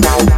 Bye.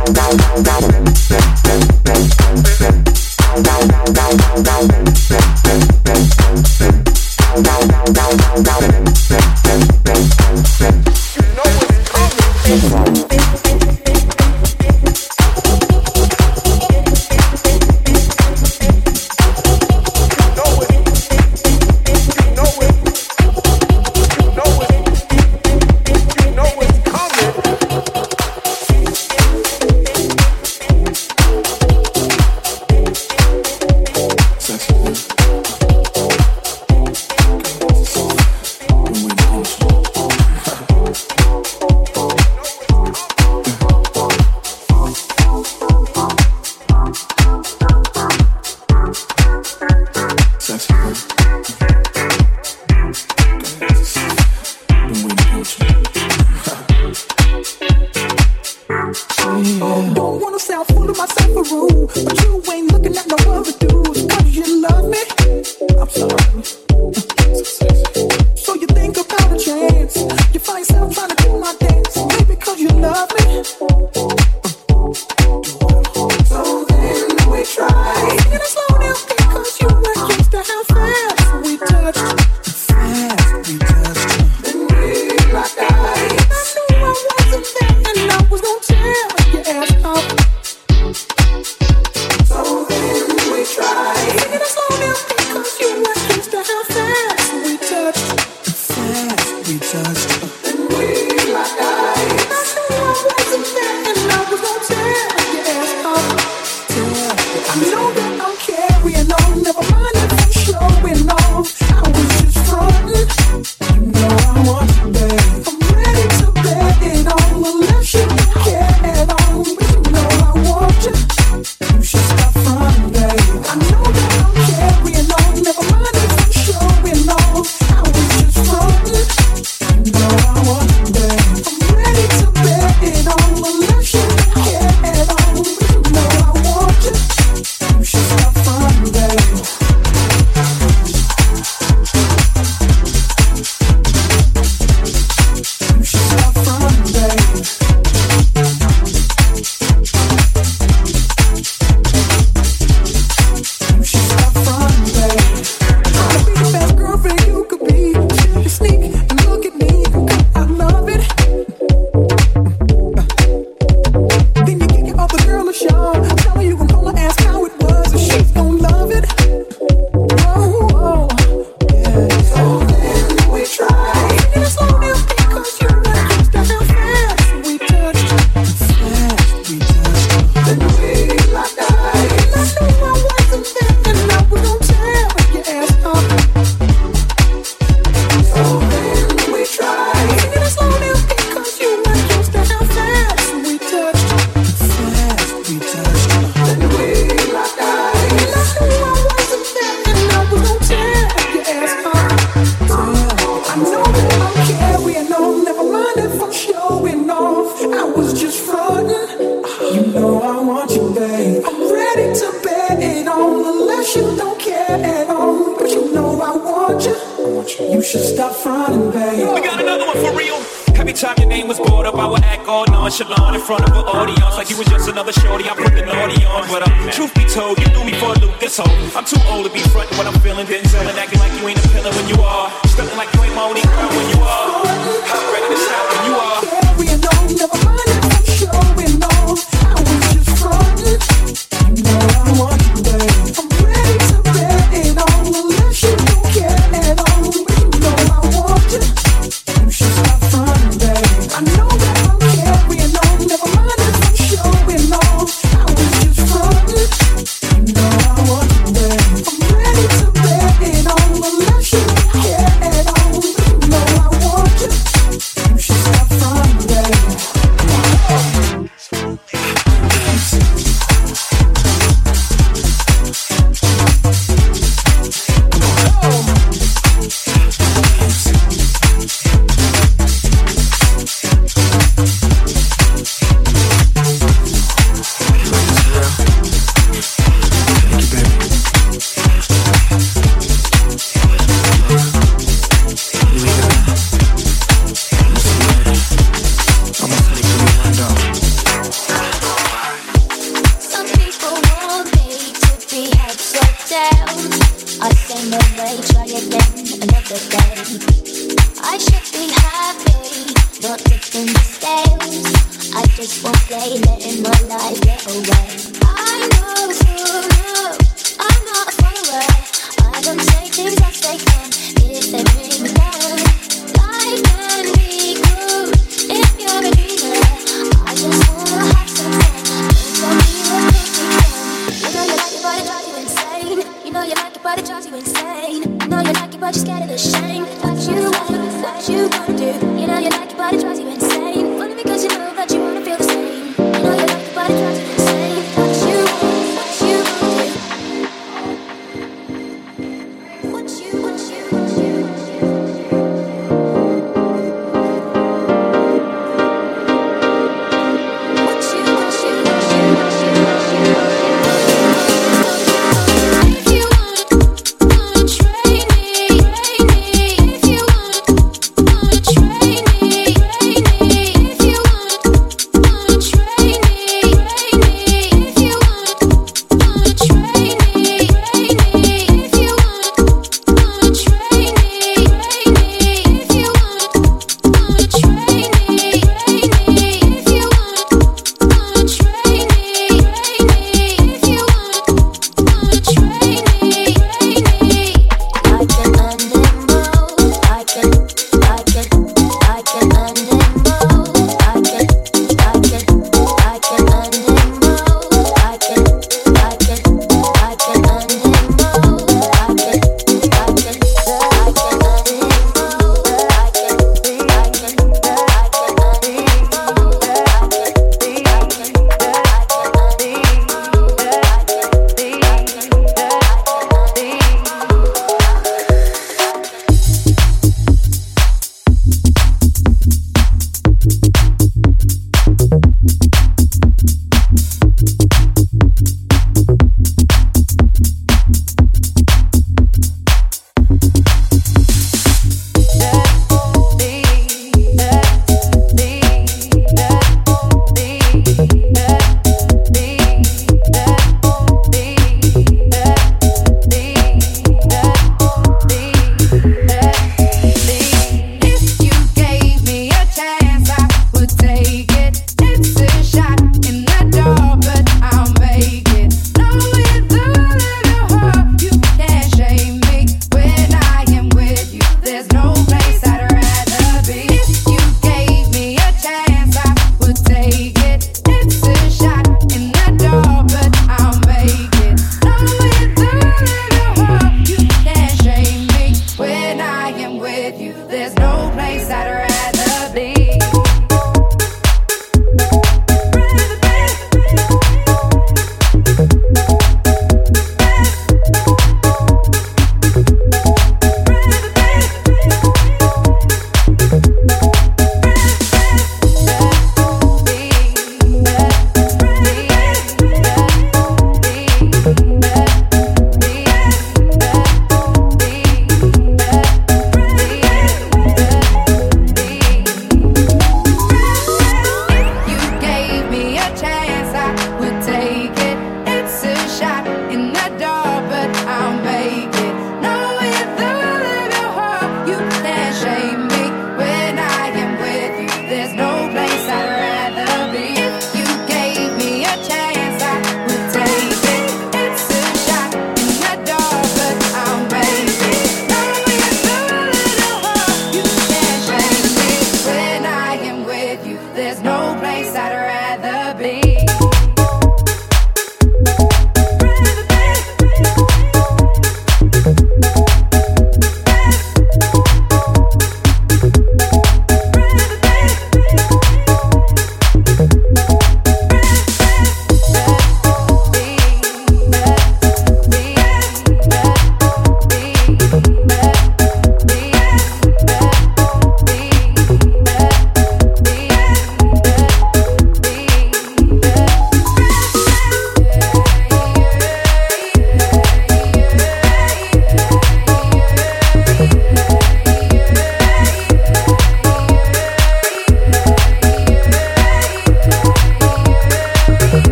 sounds like you was just another shorty I put the naughty on. But uh, truth be told, you knew me for a loop this hoe, I'm too old to be frontin' when I'm feeling Denzel and acting like you ain't a pillar when you are. Stuntin' like you ain't my only girl when you are. I'm ready to stop when you are.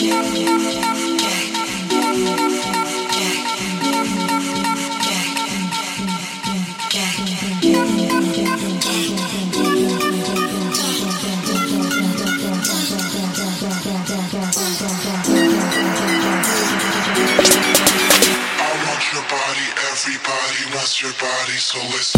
I want your body. Everybody wants your body, so listen.